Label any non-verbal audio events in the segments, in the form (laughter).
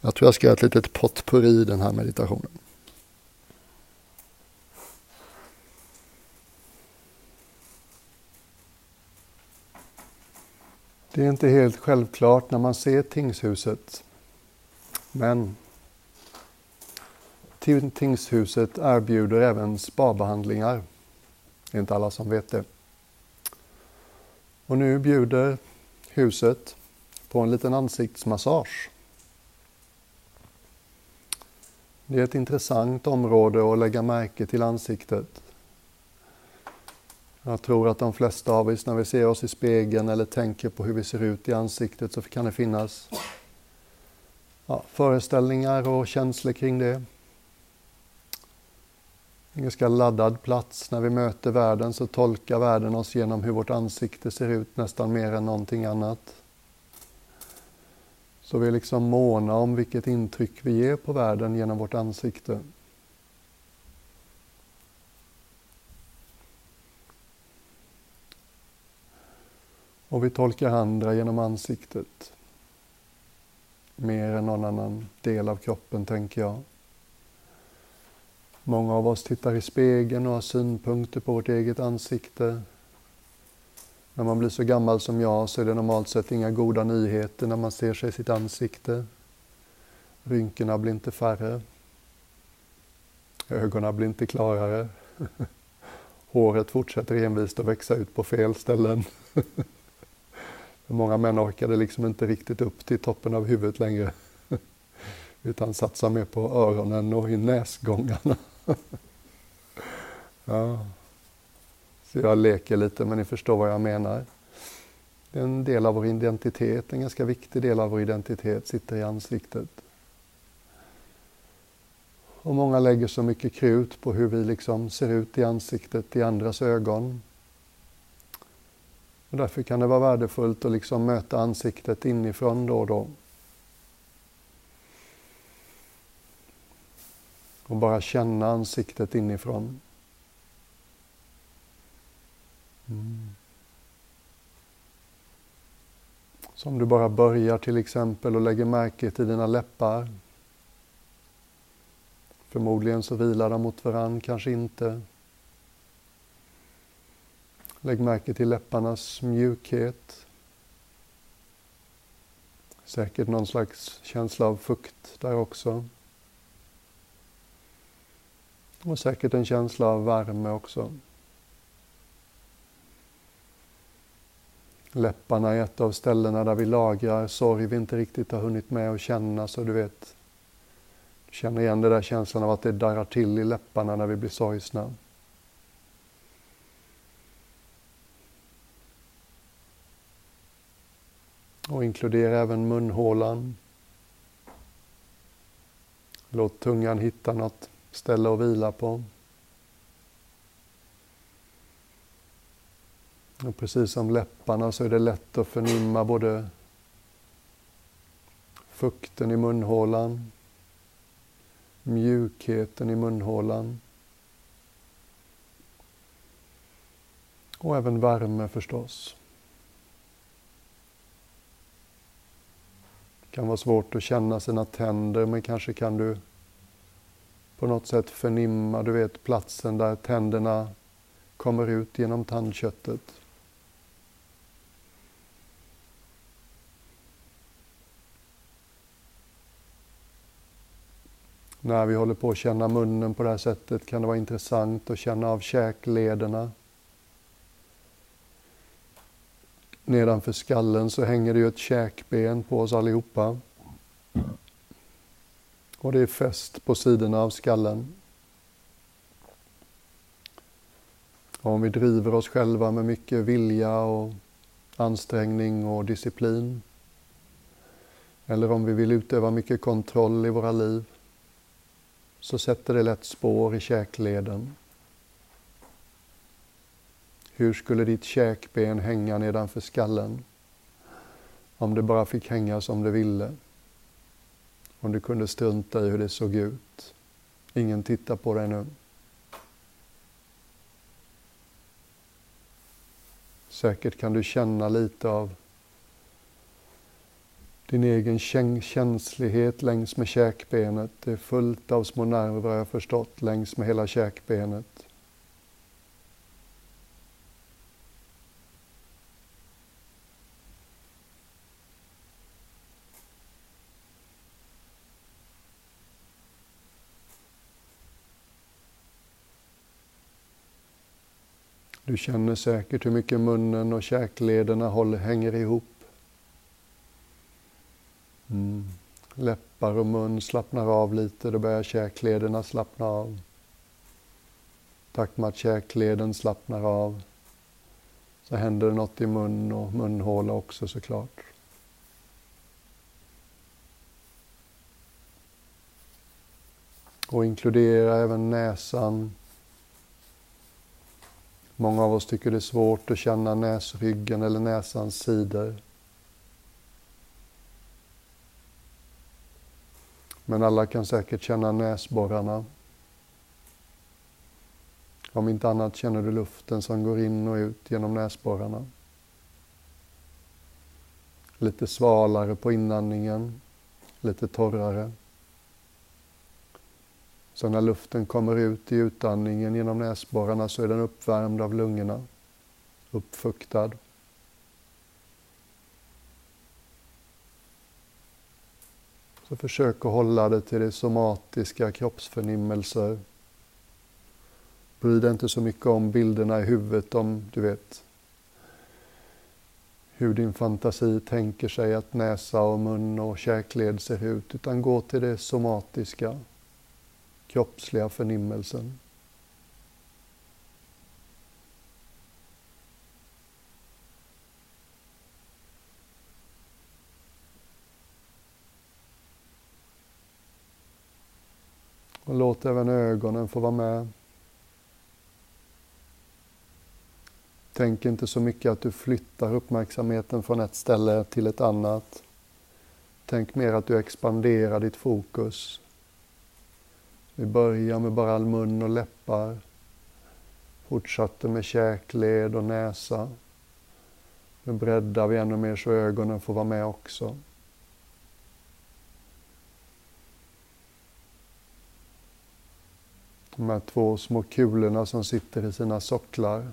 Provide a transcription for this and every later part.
Jag tror jag ska göra ett litet potpurri i den här meditationen. Det är inte helt självklart när man ser tingshuset. Men tingshuset erbjuder även spabehandlingar. Det är inte alla som vet det. Och nu bjuder huset på en liten ansiktsmassage. Det är ett intressant område att lägga märke till ansiktet. Jag tror att de flesta av oss när vi ser oss i spegeln eller tänker på hur vi ser ut i ansiktet så kan det finnas ja, föreställningar och känslor kring det. En ganska laddad plats. När vi möter världen så tolkar världen oss genom hur vårt ansikte ser ut nästan mer än någonting annat. Så vi är liksom måna om vilket intryck vi ger på världen genom vårt ansikte. Och vi tolkar andra genom ansiktet. Mer än någon annan del av kroppen, tänker jag. Många av oss tittar i spegeln och har synpunkter på vårt eget ansikte. När man blir så gammal som jag så är det normalt sett inga goda nyheter när man ser sig i sitt ansikte. Rynkorna blir inte färre. Ögonen blir inte klarare. (laughs) Håret fortsätter envist att växa ut på fel ställen. (laughs) Många män orkade liksom inte riktigt upp till toppen av huvudet längre. (laughs) Utan satsar mer på öronen och i näsgångarna. ja. Så jag leker lite, men ni förstår vad jag menar. Det är en del av vår identitet, en ganska viktig del av vår identitet sitter i ansiktet. Och många lägger så mycket krut på hur vi liksom ser ut i ansiktet i andras ögon. Och därför kan det vara värdefullt att liksom möta ansiktet inifrån då och då. Och bara känna ansiktet inifrån. Mm. Så om du bara börjar till exempel och lägger märke till dina läppar. Förmodligen så vilar de mot varann, kanske inte. Lägg märke till läpparnas mjukhet. Säkert någon slags känsla av fukt där också. Och säkert en känsla av värme också. Läpparna är ett av ställena där vi lagrar sorg vi inte riktigt har hunnit med att känna, så du vet. Du känner igen den där känslan av att det darrar till i läpparna när vi blir sorgsna. Och inkludera även munhålan. Låt tungan hitta något ställe att vila på. Och precis som läpparna så är det lätt att förnimma både fukten i munhålan, mjukheten i munhålan och även värme förstås. Det kan vara svårt att känna sina tänder men kanske kan du på något sätt förnimma, du vet platsen där tänderna kommer ut genom tandköttet. När vi håller på att känna munnen på det här sättet kan det vara intressant att känna av käklederna. Nedanför skallen så hänger det ju ett käkben på oss allihopa. Och det är fäst på sidorna av skallen. Och om vi driver oss själva med mycket vilja och ansträngning och disciplin. Eller om vi vill utöva mycket kontroll i våra liv så sätter det lätt spår i käkleden. Hur skulle ditt käkben hänga nedanför skallen om det bara fick hänga som det ville? Om du kunde strunta i hur det såg ut? Ingen tittar på dig nu. Säkert kan du känna lite av din egen känslighet längs med käkbenet. Det är fullt av små nerver har jag förstått längs med hela käkbenet. Du känner säkert hur mycket munnen och käklederna håller, hänger ihop. Mm. Läppar och mun slappnar av lite, då börjar käklederna slappna av. Tack med att käkleden slappnar av så händer det något i mun och munhåla också såklart. Och inkludera även näsan. Många av oss tycker det är svårt att känna näsryggen eller näsans sidor. Men alla kan säkert känna näsborrarna. Om inte annat känner du luften som går in och ut genom näsborrarna. Lite svalare på inandningen, lite torrare. Så när luften kommer ut i utandningen genom näsborrarna så är den uppvärmd av lungorna, uppfuktad. Så försök att hålla det till det somatiska kroppsförnimmelser. Bry dig inte så mycket om bilderna i huvudet om, du vet, hur din fantasi tänker sig att näsa och mun och käkled ser ut, utan gå till det somatiska, kroppsliga förnimmelsen. Och låt även ögonen få vara med. Tänk inte så mycket att du flyttar uppmärksamheten från ett ställe till ett annat. Tänk mer att du expanderar ditt fokus. Vi börjar med bara all mun och läppar. Fortsatte med käkled och näsa. Nu breddar vi ännu mer så ögonen får vara med också. De här två små kulorna som sitter i sina socklar.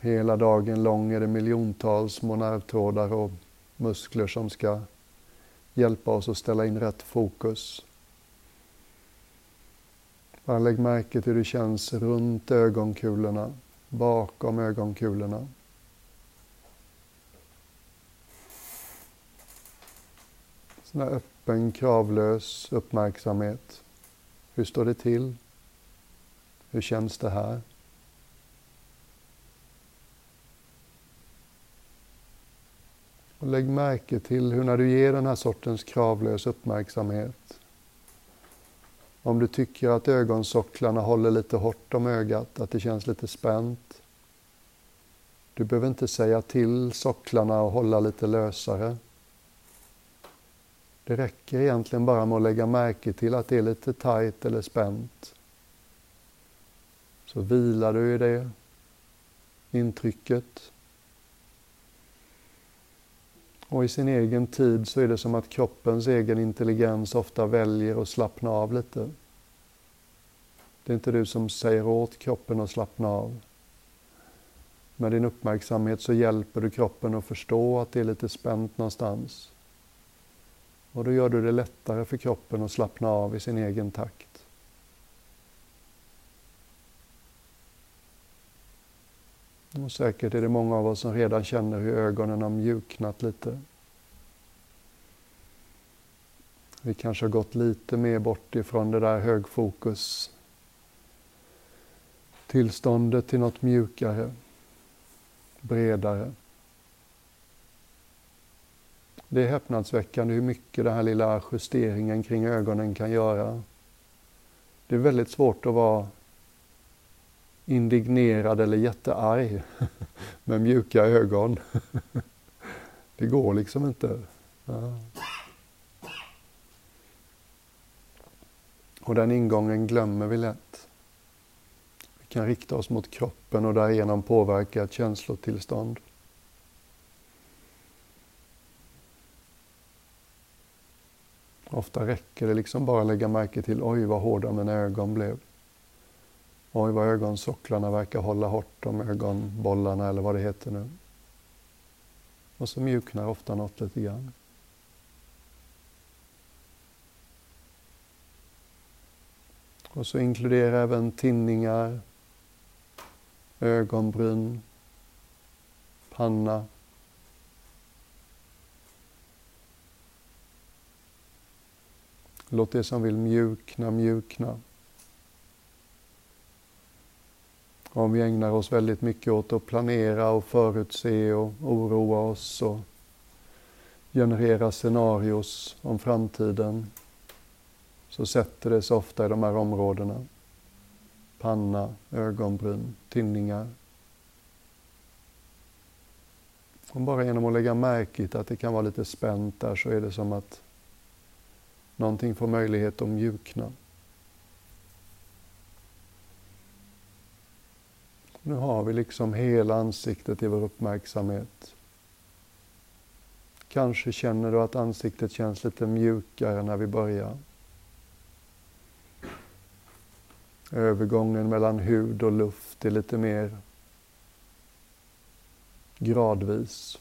Hela dagen lång är det miljontals små nervtrådar och muskler som ska hjälpa oss att ställa in rätt fokus. Bara lägg märke till hur det känns runt ögonkulorna, bakom ögonkulorna. Sån här öppen, kravlös uppmärksamhet. Hur står det till? Hur känns det här? Och lägg märke till hur när du ger den här sortens kravlös uppmärksamhet om du tycker att ögonsocklarna håller lite hårt om ögat, att det känns lite spänt. Du behöver inte säga till socklarna och hålla lite lösare. Det räcker egentligen bara med att lägga märke till att det är lite tajt eller spänt. Så vilar du i det intrycket. Och i sin egen tid så är det som att kroppens egen intelligens ofta väljer att slappna av lite. Det är inte du som säger åt kroppen att slappna av. Med din uppmärksamhet så hjälper du kroppen att förstå att det är lite spänt någonstans. Och då gör du det lättare för kroppen att slappna av i sin egen takt. Och säkert är det många av oss som redan känner hur ögonen har mjuknat lite. Vi kanske har gått lite mer bort ifrån det där högfokus tillståndet till något mjukare, bredare. Det är häpnadsväckande hur mycket den här lilla justeringen kring ögonen kan göra. Det är väldigt svårt att vara indignerad eller jättearg (laughs) med mjuka ögon. (laughs) Det går liksom inte. Ja. Och den ingången glömmer vi lätt. Vi kan rikta oss mot kroppen och därigenom påverka ett känslotillstånd. Ofta räcker det liksom bara att lägga märke till oj vad hårda mina ögon blev. Oj vad ögonsocklarna verkar hålla hårt om ögonbollarna eller vad det heter nu. Och så mjuknar ofta något lite grann. Och så inkludera även tinningar, ögonbryn, panna. Låt det som vill mjukna, mjukna. Om vi ägnar oss väldigt mycket åt att planera och förutse och oroa oss och generera scenarios om framtiden så sätter det sig ofta i de här områdena. Panna, ögonbryn, tinningar. Och bara genom att lägga märke till att det kan vara lite spänt där så är det som att någonting får möjlighet att mjukna. Nu har vi liksom hela ansiktet i vår uppmärksamhet. Kanske känner du att ansiktet känns lite mjukare när vi börjar. Övergången mellan hud och luft är lite mer gradvis.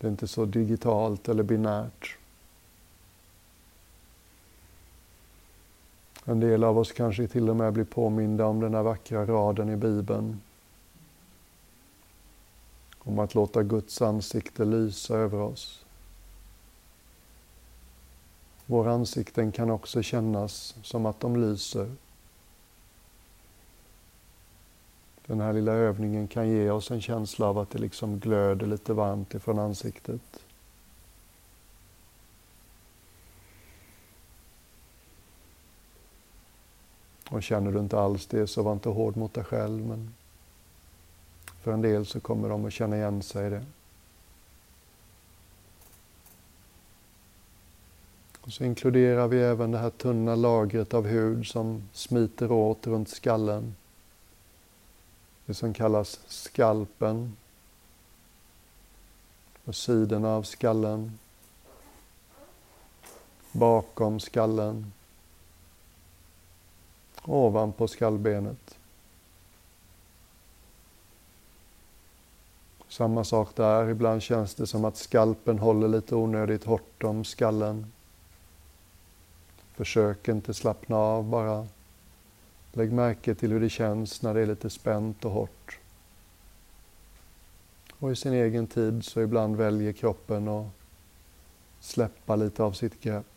Det är inte så digitalt eller binärt. En del av oss kanske till och med blir påminda om den här vackra raden i Bibeln. Om att låta Guds ansikte lysa över oss. Våra ansikten kan också kännas som att de lyser. Den här lilla övningen kan ge oss en känsla av att det liksom glöder lite varmt ifrån ansiktet. Och känner du inte alls det så var inte hård mot dig själv. Men för en del så kommer de att känna igen sig i det. Och så inkluderar vi även det här tunna lagret av hud som smiter åt runt skallen. Det som kallas skalpen. Och sidorna av skallen. Bakom skallen ovanpå skallbenet. Samma sak där, ibland känns det som att skalpen håller lite onödigt hårt om skallen. Försök inte slappna av, bara lägg märke till hur det känns när det är lite spänt och hårt. Och i sin egen tid så ibland väljer kroppen att släppa lite av sitt grepp.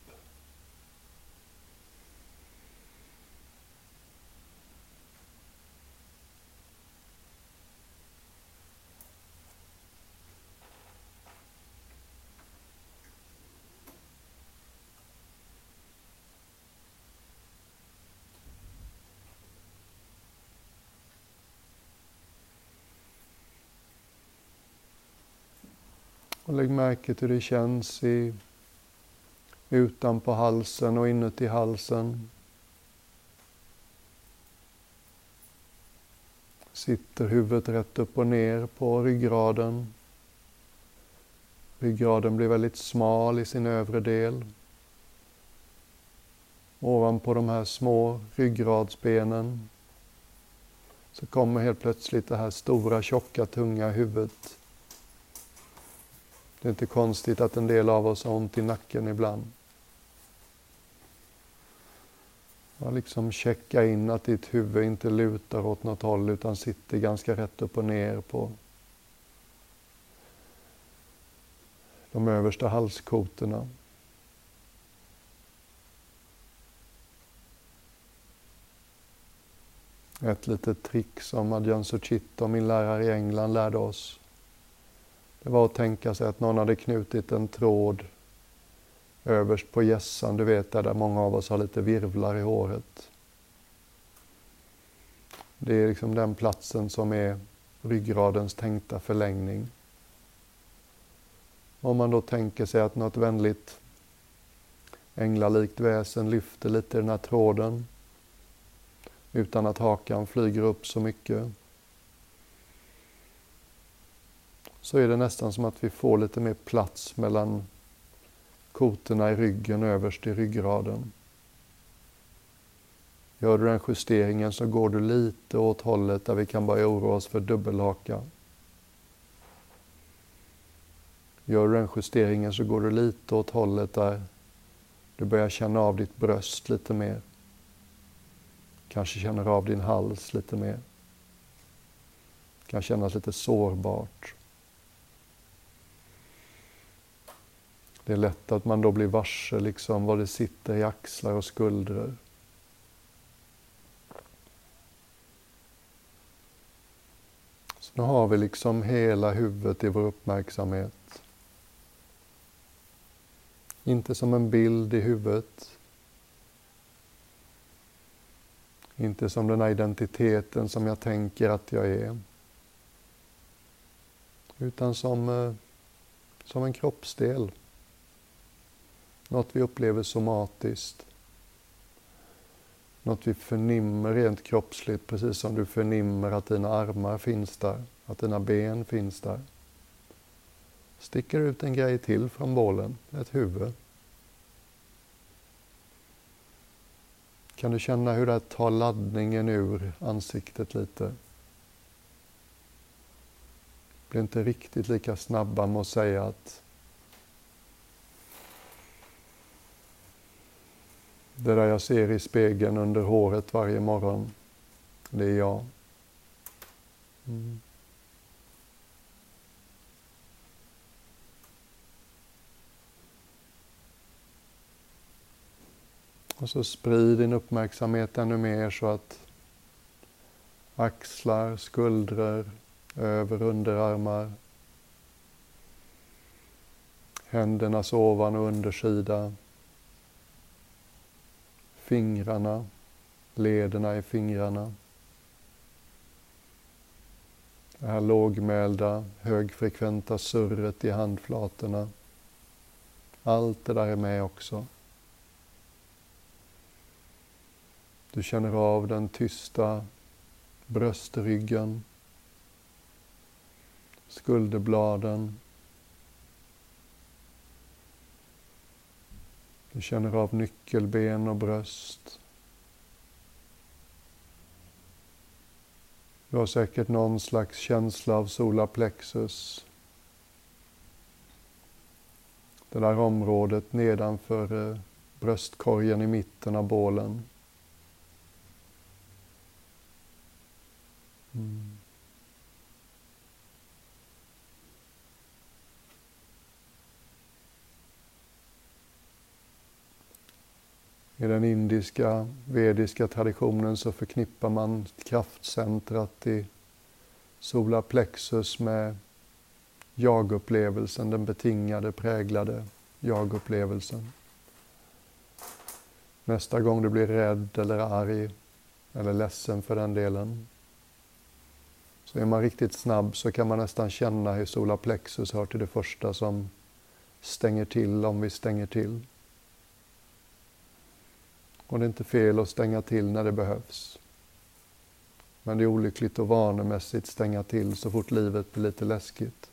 Lägg märke till hur det känns i, utanpå halsen och inuti halsen. Sitter huvudet rätt upp och ner på ryggraden. Ryggraden blir väldigt smal i sin övre del. Ovanpå de här små ryggradsbenen så kommer helt plötsligt det här stora, tjocka, tunga huvudet det är inte konstigt att en del av oss har ont i nacken ibland. Ja, liksom checka in att ditt huvud inte lutar åt något håll utan sitter ganska rätt upp och ner på de översta halskotorna. Ett litet trick som Adjan Suchitto, min lärare i England, lärde oss det var att tänka sig att någon hade knutit en tråd överst på gässan, du vet där, där många av oss har lite virvlar i håret. Det är liksom den platsen som är ryggradens tänkta förlängning. Om man då tänker sig att något vänligt änglalikt väsen lyfter lite i den här tråden utan att hakan flyger upp så mycket så är det nästan som att vi får lite mer plats mellan kotorna i ryggen överst i ryggraden. Gör du den justeringen så går du lite åt hållet där vi kan börja oroa oss för dubbelhaka. Gör du den justeringen så går du lite åt hållet där du börjar känna av ditt bröst lite mer. Kanske känner av din hals lite mer. Det Kan kännas lite sårbart. Det är lätt att man då blir varse liksom vad det sitter i axlar och skuldror. Så nu har vi liksom hela huvudet i vår uppmärksamhet. Inte som en bild i huvudet. Inte som den här identiteten som jag tänker att jag är. Utan som, eh, som en kroppsdel. Något vi upplever somatiskt. Något vi förnimmer rent kroppsligt, precis som du förnimmer att dina armar finns där, att dina ben finns där. Sticker ut en grej till från bålen, ett huvud. Kan du känna hur det tar laddningen ur ansiktet lite? Blir inte riktigt lika snabba med att säga att Det där jag ser i spegeln under håret varje morgon, det är jag. Mm. Och så sprid din uppmärksamhet ännu mer så att axlar, skuldror, över och underarmar, händernas ovan och undersida, fingrarna, lederna i fingrarna. Det här lågmälda, högfrekventa surret i handflatorna. Allt det där är med också. Du känner av den tysta bröstryggen, skulderbladen, Du känner av nyckelben och bröst. Du har säkert någon slags känsla av solarplexus. Det där området nedanför eh, bröstkorgen i mitten av bålen. Mm. I den indiska vediska traditionen så förknippar man kraftcentrat i solarplexus med jagupplevelsen, den betingade, präglade jagupplevelsen. Nästa gång du blir rädd eller arg, eller ledsen för den delen, så är man riktigt snabb så kan man nästan känna hur solarplexus hör till det första som stänger till om vi stänger till. Och det är inte fel att stänga till när det behövs. Men det är olyckligt att vanemässigt stänga till så fort livet blir lite läskigt.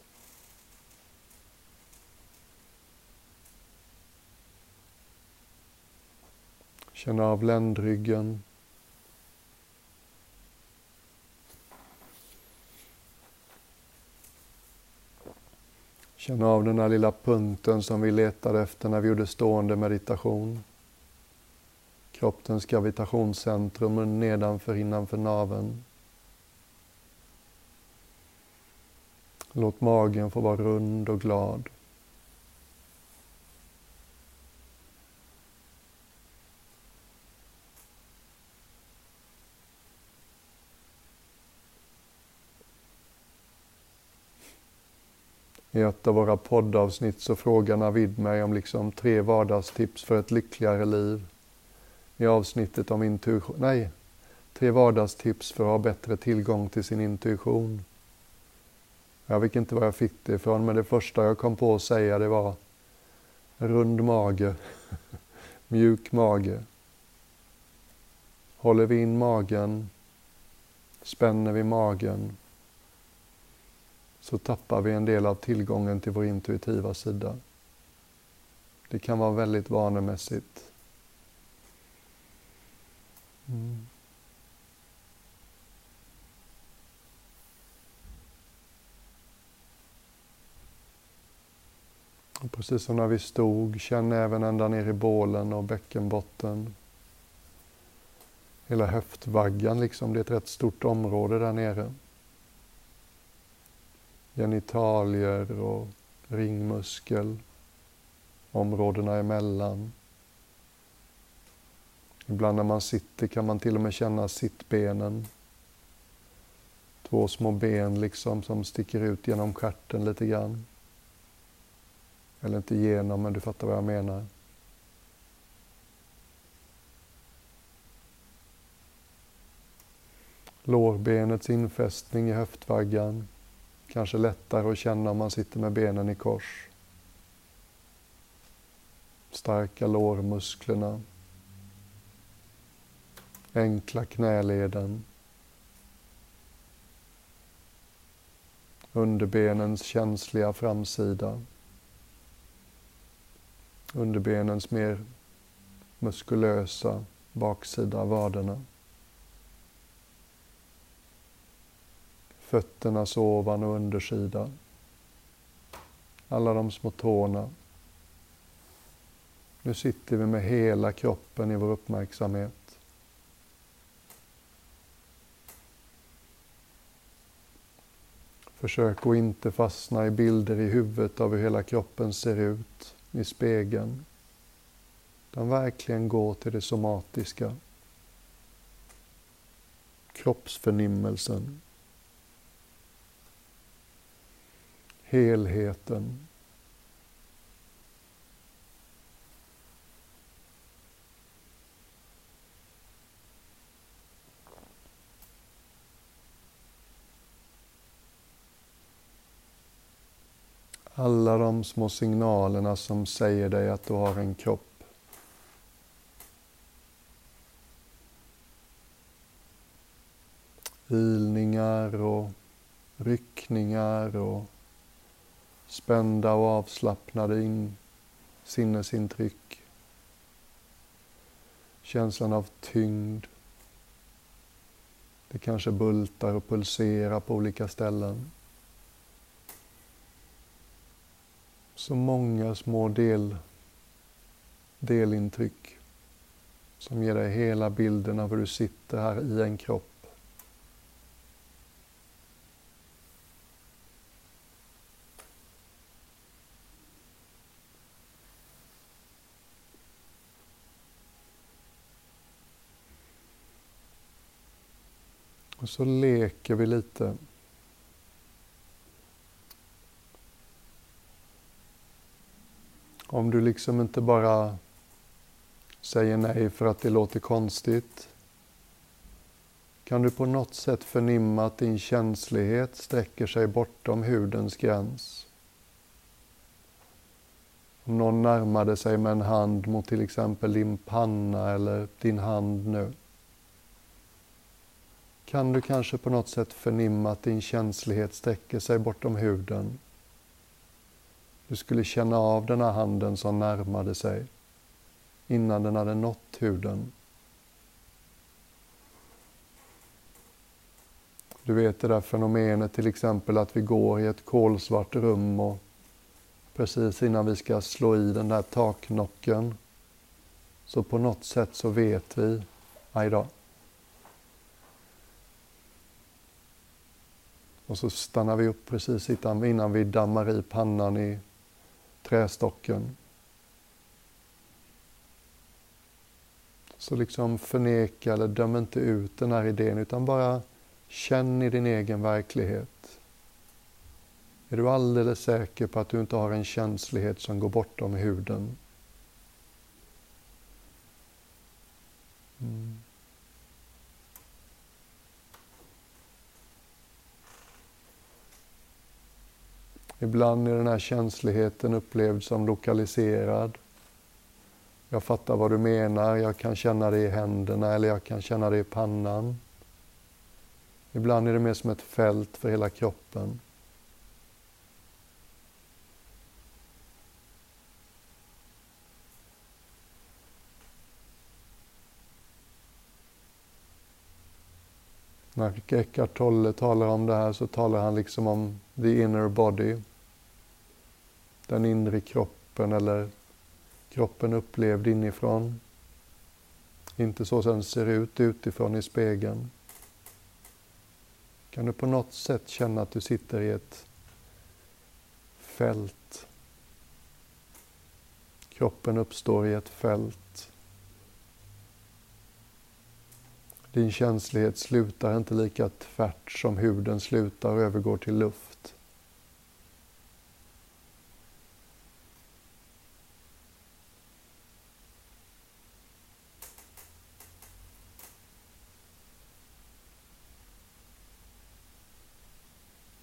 Känn av ländryggen. Känn av den här lilla punkten som vi letade efter när vi gjorde stående meditation kroppens gravitationscentrum nedanför innanför naveln. Låt magen få vara rund och glad. I ett av våra poddavsnitt så frågar Navid mig om liksom tre vardagstips för ett lyckligare liv i avsnittet om intuition. Nej, tre vardagstips för att ha bättre tillgång till sin intuition. Jag vet inte var jag fick det ifrån, men det första jag kom på att säga det var rund mage, (laughs) mjuk mage. Håller vi in magen, spänner vi magen, så tappar vi en del av tillgången till vår intuitiva sida. Det kan vara väldigt vanemässigt. Mm. Och precis som när vi stod, känn även ända ner i bålen och bäckenbotten. Hela höftvaggan liksom, det är ett rätt stort område där nere. Genitalier och ringmuskel, områdena emellan. Ibland när man sitter kan man till och med känna sittbenen. Två små ben liksom som sticker ut genom stjärten lite grann. Eller inte genom, men du fattar vad jag menar. Lårbenets infästning i höftvaggan. Kanske lättare att känna om man sitter med benen i kors. Starka lårmusklerna. Enkla knäleden. Underbenens känsliga framsida underbenens mer muskulösa baksida av vaderna. Fötternas ovan och undersida. Alla de små tårna. Nu sitter vi med hela kroppen i vår uppmärksamhet. Försök att inte fastna i bilder i huvudet av hur hela kroppen ser ut i spegeln. Utan verkligen gå till det somatiska. Kroppsförnimmelsen. Helheten. Alla de små signalerna som säger dig att du har en kropp. Ilningar och ryckningar och spända och avslappnade in, sinnesintryck. Känslan av tyngd. Det kanske bultar och pulserar på olika ställen. Så många små del, delintryck som ger dig hela bilden av hur du sitter här i en kropp. Och så leker vi lite Om du liksom inte bara säger nej för att det låter konstigt. Kan du på något sätt förnimma att din känslighet sträcker sig bortom hudens gräns? Om någon närmade sig med en hand mot till exempel din panna eller din hand nu. Kan du kanske på något sätt förnimma att din känslighet sträcker sig bortom huden? Du skulle känna av den här handen som närmade sig innan den hade nått huden. Du vet det där fenomenet till exempel att vi går i ett kolsvart rum och precis innan vi ska slå i den där taknocken så på något sätt så vet vi, aj då. Och så stannar vi upp precis innan vi dammar i pannan i trästocken. Så liksom förneka eller döm inte ut den här idén utan bara känn i din egen verklighet. Är du alldeles säker på att du inte har en känslighet som går bortom huden? Mm. Ibland är den här känsligheten upplevd som lokaliserad. Jag fattar vad du menar, jag kan känna det i händerna eller jag kan känna det i pannan. Ibland är det mer som ett fält för hela kroppen. När Eckart Tolle talar om det här så talar han liksom om the inner body. Den inre kroppen eller kroppen upplevd inifrån. Inte så som den ser ut utifrån i spegeln. Kan du på något sätt känna att du sitter i ett fält? Kroppen uppstår i ett fält. Din känslighet slutar inte lika tvärt som huden slutar och övergår till luft.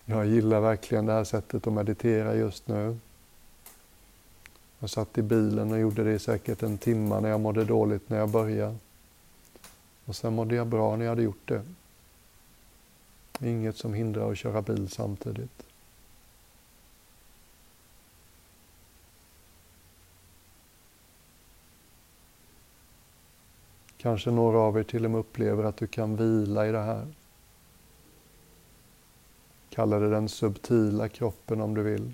Jag gillar verkligen det här sättet att meditera just nu. Jag satt i bilen och gjorde det i säkert en timme när jag mådde dåligt när jag började. Och sen mådde jag bra när jag hade gjort det. Inget som hindrar att köra bil samtidigt. Kanske några av er till och med upplever att du kan vila i det här. Kalla det den subtila kroppen om du vill.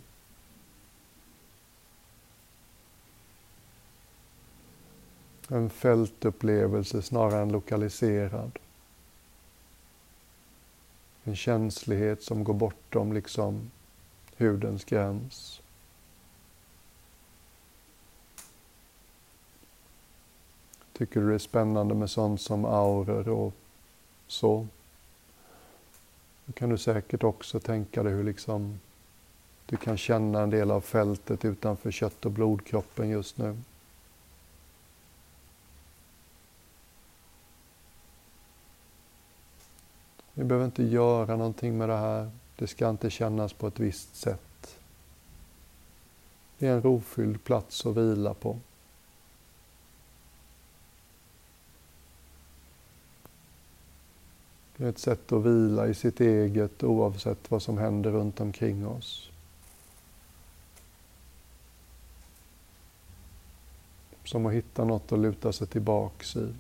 En fältupplevelse snarare än lokaliserad. En känslighet som går bortom liksom hudens gräns. Tycker du det är spännande med sånt som auror och så? Då kan du säkert också tänka dig hur liksom du kan känna en del av fältet utanför kött och blodkroppen just nu. Vi behöver inte göra någonting med det här. Det ska inte kännas på ett visst sätt. Det är en rofylld plats att vila på. Det är ett sätt att vila i sitt eget oavsett vad som händer runt omkring oss. Som att hitta något att luta sig tillbaks i.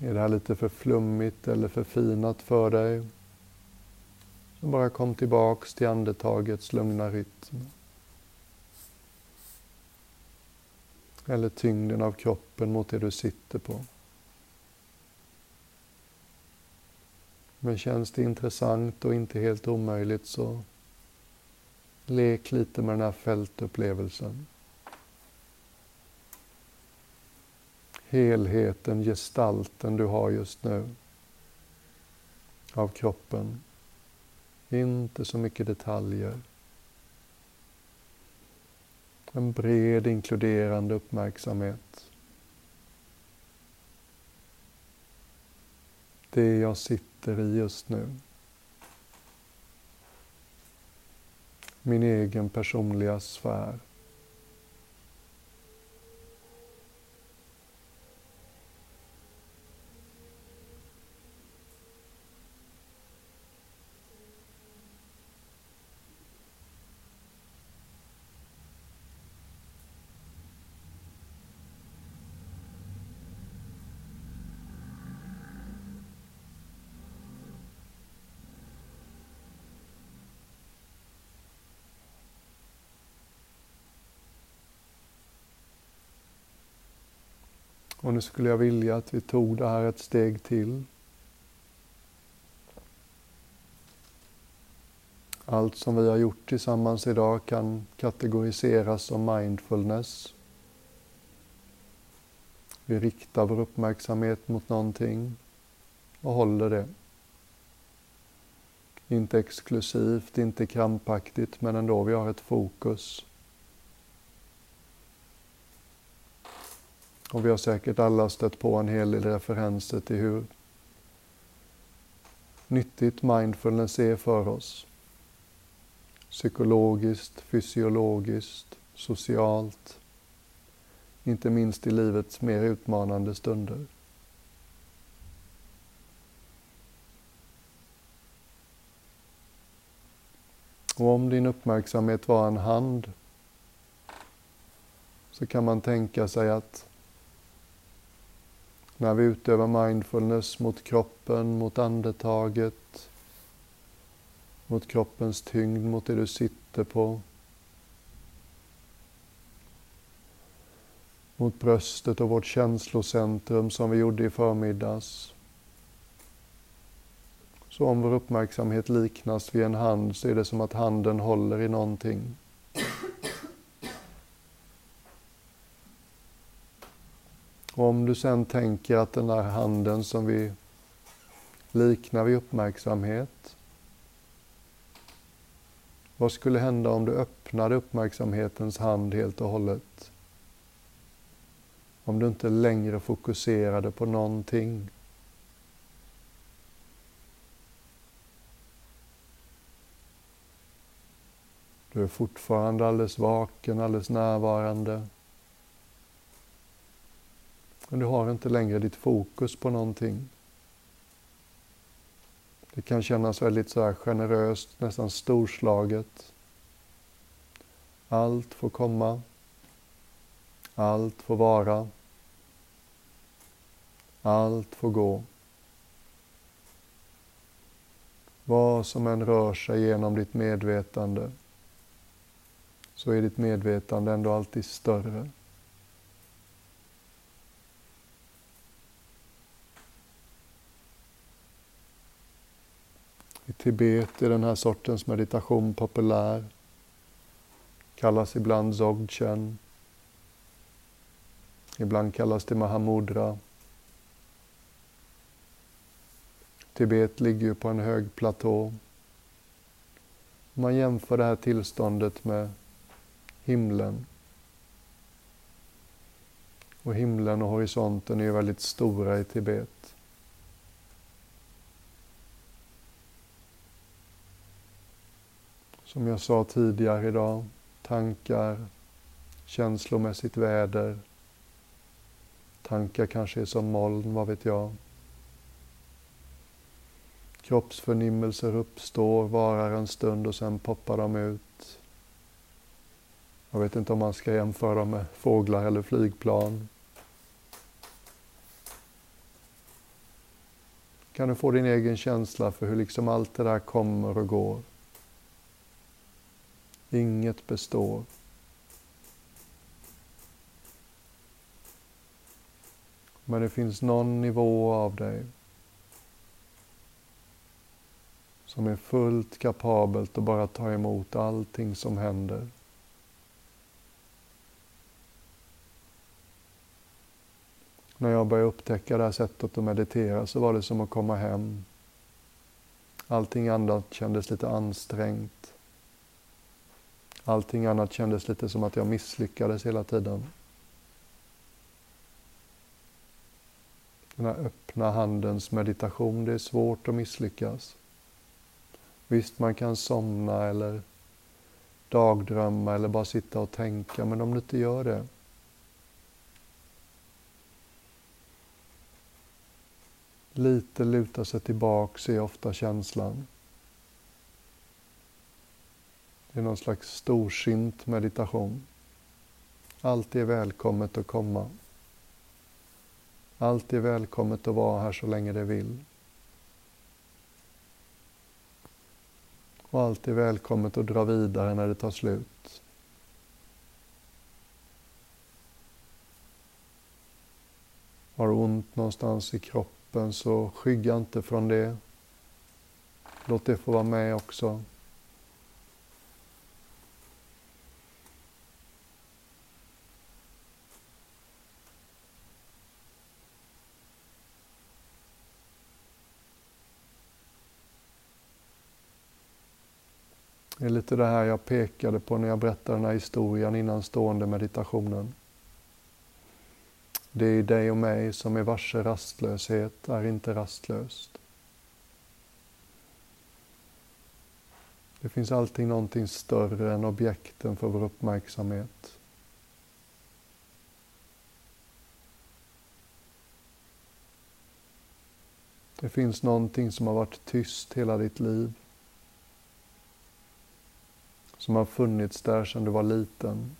Är det här lite för flummigt eller för finat för dig? Så bara kom tillbaks till andetagets lugna rytm. Eller tyngden av kroppen mot det du sitter på. Men känns det intressant och inte helt omöjligt så lek lite med den här fältupplevelsen. helheten, gestalten du har just nu av kroppen. Inte så mycket detaljer. En bred inkluderande uppmärksamhet. Det jag sitter i just nu. Min egen personliga sfär. Och nu skulle jag vilja att vi tog det här ett steg till. Allt som vi har gjort tillsammans idag kan kategoriseras som mindfulness. Vi riktar vår uppmärksamhet mot någonting och håller det. Inte exklusivt, inte krampaktigt, men ändå vi har ett fokus. Och vi har säkert alla stött på en hel del referenser till hur nyttigt mindfulness är för oss. Psykologiskt, fysiologiskt, socialt. Inte minst i livets mer utmanande stunder. Och om din uppmärksamhet var en hand så kan man tänka sig att när vi utövar mindfulness mot kroppen, mot andetaget, mot kroppens tyngd, mot det du sitter på. Mot bröstet och vårt känslocentrum som vi gjorde i förmiddags. Så om vår uppmärksamhet liknas vid en hand så är det som att handen håller i någonting. Och om du sen tänker att den där handen som vi liknar vid uppmärksamhet. Vad skulle hända om du öppnade uppmärksamhetens hand helt och hållet? Om du inte längre fokuserade på någonting. Du är fortfarande alldeles vaken, alldeles närvarande. Men du har inte längre ditt fokus på någonting. Det kan kännas väldigt så här generöst, nästan storslaget. Allt får komma. Allt får vara. Allt får gå. Vad som än rör sig genom ditt medvetande så är ditt medvetande ändå alltid större. I Tibet är den här sortens meditation populär. Kallas ibland Dzogchen. Ibland kallas det Mahamudra. Tibet ligger ju på en hög platå. Om man jämför det här tillståndet med himlen. Och himlen och horisonten är ju väldigt stora i Tibet. Som jag sa tidigare idag, tankar, känslomässigt väder. Tankar kanske är som moln, vad vet jag. Kroppsförnimmelser uppstår, varar en stund och sen poppar de ut. Jag vet inte om man ska jämföra dem med fåglar eller flygplan. Kan du få din egen känsla för hur liksom allt det där kommer och går. Inget består. Men det finns någon nivå av dig som är fullt kapabelt att bara ta emot allting som händer. När jag började upptäcka det här sättet att meditera så var det som att komma hem. Allting annat kändes lite ansträngt. Allting annat kändes lite som att jag misslyckades hela tiden. Den här öppna handens meditation, det är svårt att misslyckas. Visst, man kan somna eller dagdrömma eller bara sitta och tänka, men om du inte gör det Lite luta sig tillbaks är ofta känslan. Det är någon slags storsint meditation. Allt är välkommet att komma. Allt är välkommet att vara här så länge det vill. Och allt är välkommet att dra vidare när det tar slut. Har du ont någonstans i kroppen så skygga inte från det. Låt det få vara med också. Det är lite det här jag pekade på när jag berättade den här historien innan stående meditationen. Det är dig och mig som är varse rastlöshet är inte rastlöst. Det finns alltid någonting större än objekten för vår uppmärksamhet. Det finns någonting som har varit tyst hela ditt liv som har funnits där sedan du var liten.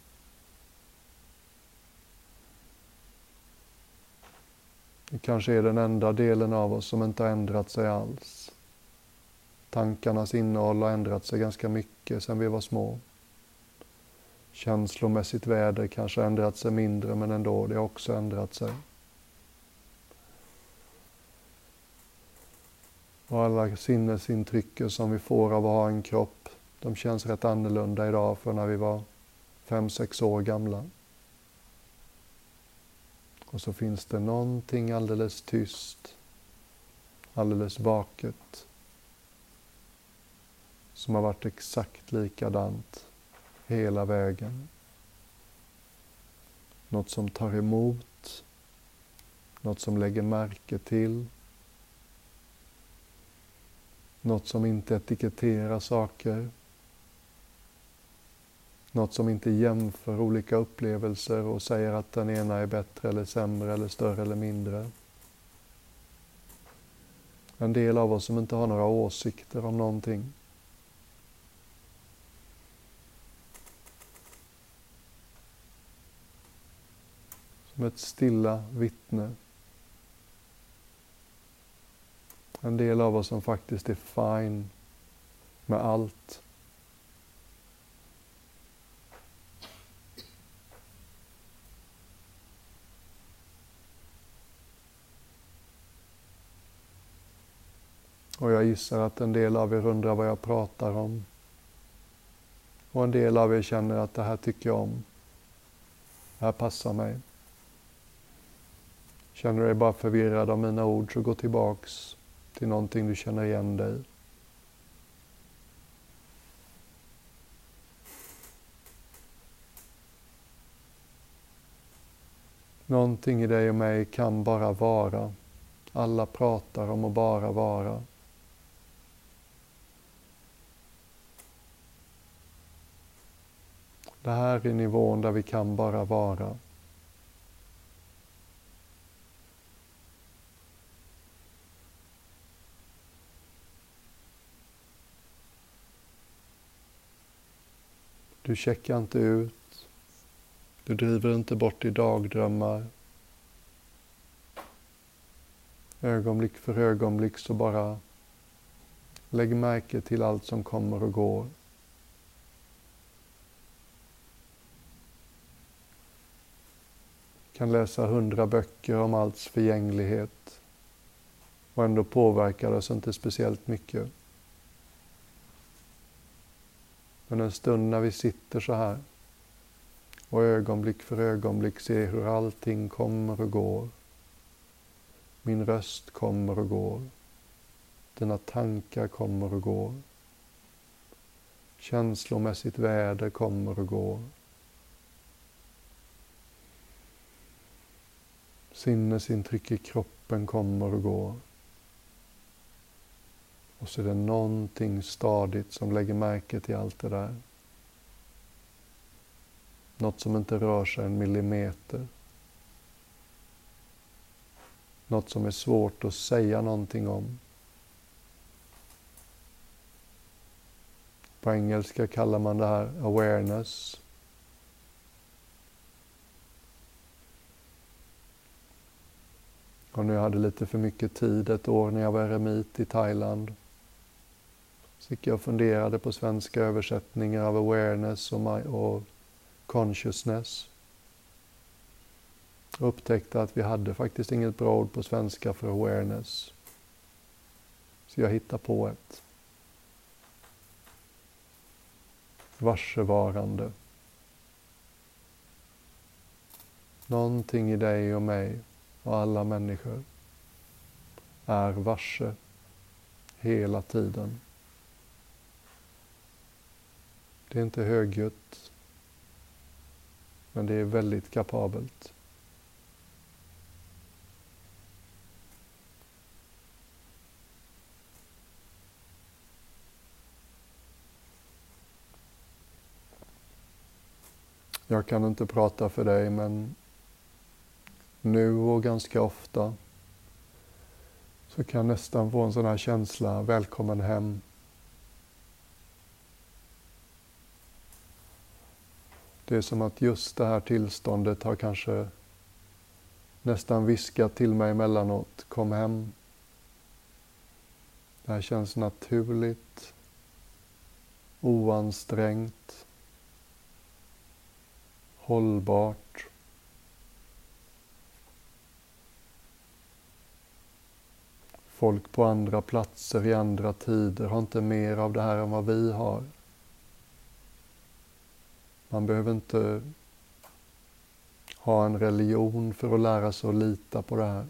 Det kanske är den enda delen av oss som inte har ändrat sig alls. Tankarnas innehåll har ändrat sig ganska mycket sedan vi var små. Känslomässigt väder kanske har ändrat sig mindre, men ändå, det har också ändrat sig. Och alla sinnesintryck som vi får av att ha en kropp, de känns rätt annorlunda idag från när vi var fem, sex år gamla. Och så finns det någonting alldeles tyst, alldeles vaket, som har varit exakt likadant hela vägen. Något som tar emot, något som lägger märke till, något som inte etiketterar saker, något som inte jämför olika upplevelser och säger att den ena är bättre eller sämre eller större eller mindre. En del av oss som inte har några åsikter om någonting. Som ett stilla vittne. En del av oss som faktiskt är fine med allt. Och jag gissar att en del av er undrar vad jag pratar om. Och en del av er känner att det här tycker jag om. Det här passar mig. Känner du dig bara förvirrad av mina ord så gå tillbaks till någonting du känner igen dig Någonting i dig och mig kan bara vara. Alla pratar om att bara vara. Det här är nivån där vi kan bara vara. Du checkar inte ut. Du driver inte bort i dagdrömmar. Ögonblick för ögonblick så bara lägg märke till allt som kommer och går. Kan läsa hundra böcker om allts förgänglighet och ändå påverkar det oss inte speciellt mycket. Men en stund när vi sitter så här och ögonblick för ögonblick ser hur allting kommer och går. Min röst kommer och går. Dina tankar kommer och går. Känslomässigt väder kommer och går. Sinnesintryck i kroppen kommer och går. Och så är det någonting stadigt som lägger märke till allt det där. Något som inte rör sig en millimeter. Något som är svårt att säga någonting om. På engelska kallar man det här awareness. Och när jag hade lite för mycket tid ett år när jag var eremit i Thailand så gick jag och funderade på svenska översättningar av awareness och, my, och consciousness. Och upptäckte att vi hade faktiskt inget bra ord på svenska för awareness. Så jag hittade på ett. Varsevarande. Någonting i dig och mig och alla människor är varse hela tiden. Det är inte högljutt, men det är väldigt kapabelt. Jag kan inte prata för dig, men nu och ganska ofta så kan jag nästan få en sån här känsla, välkommen hem. Det är som att just det här tillståndet har kanske nästan viskat till mig emellanåt, kom hem. Det här känns naturligt, oansträngt, hållbart. Folk på andra platser i andra tider har inte mer av det här än vad vi har. Man behöver inte ha en religion för att lära sig att lita på det här.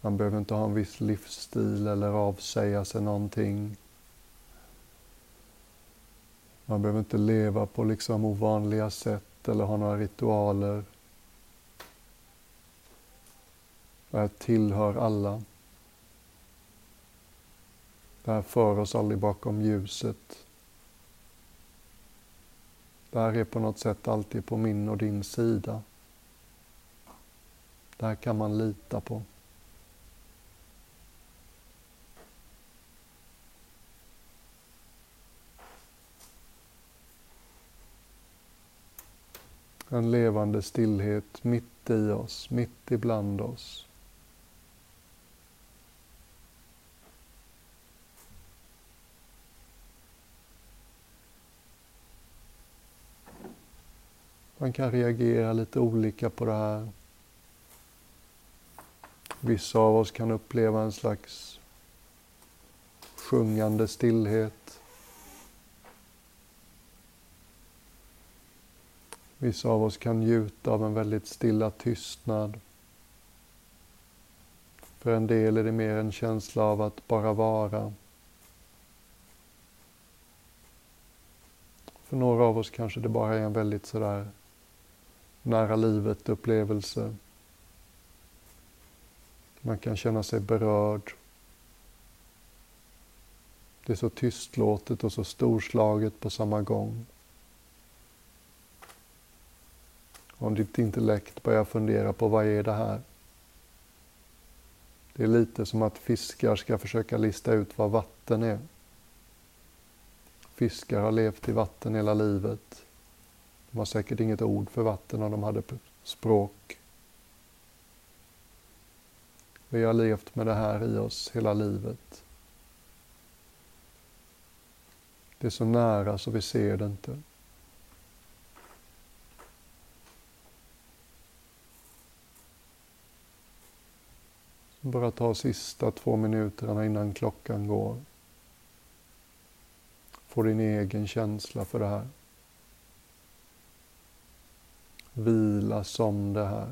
Man behöver inte ha en viss livsstil eller avsäga sig någonting. Man behöver inte leva på liksom ovanliga sätt eller ha några ritualer. Det här tillhör alla. Det här för oss aldrig bakom ljuset. Det här är på något sätt alltid på min och din sida. Det här kan man lita på. En levande stillhet mitt i oss, mitt ibland oss. Man kan reagera lite olika på det här. Vissa av oss kan uppleva en slags sjungande stillhet. Vissa av oss kan njuta av en väldigt stilla tystnad. För en del är det mer en känsla av att bara vara. För några av oss kanske det bara är en väldigt sådär nära livet-upplevelse. Man kan känna sig berörd. Det är så tystlåtet och så storslaget på samma gång. Om ditt intellekt börjar fundera på vad är det här? Det är lite som att fiskar ska försöka lista ut vad vatten är. Fiskar har levt i vatten hela livet. De har säkert inget ord för vatten och de hade språk. Vi har levt med det här i oss hela livet. Det är så nära så vi ser det inte. Bara ta sista två minuterna innan klockan går. Få din egen känsla för det här. Vila som det här.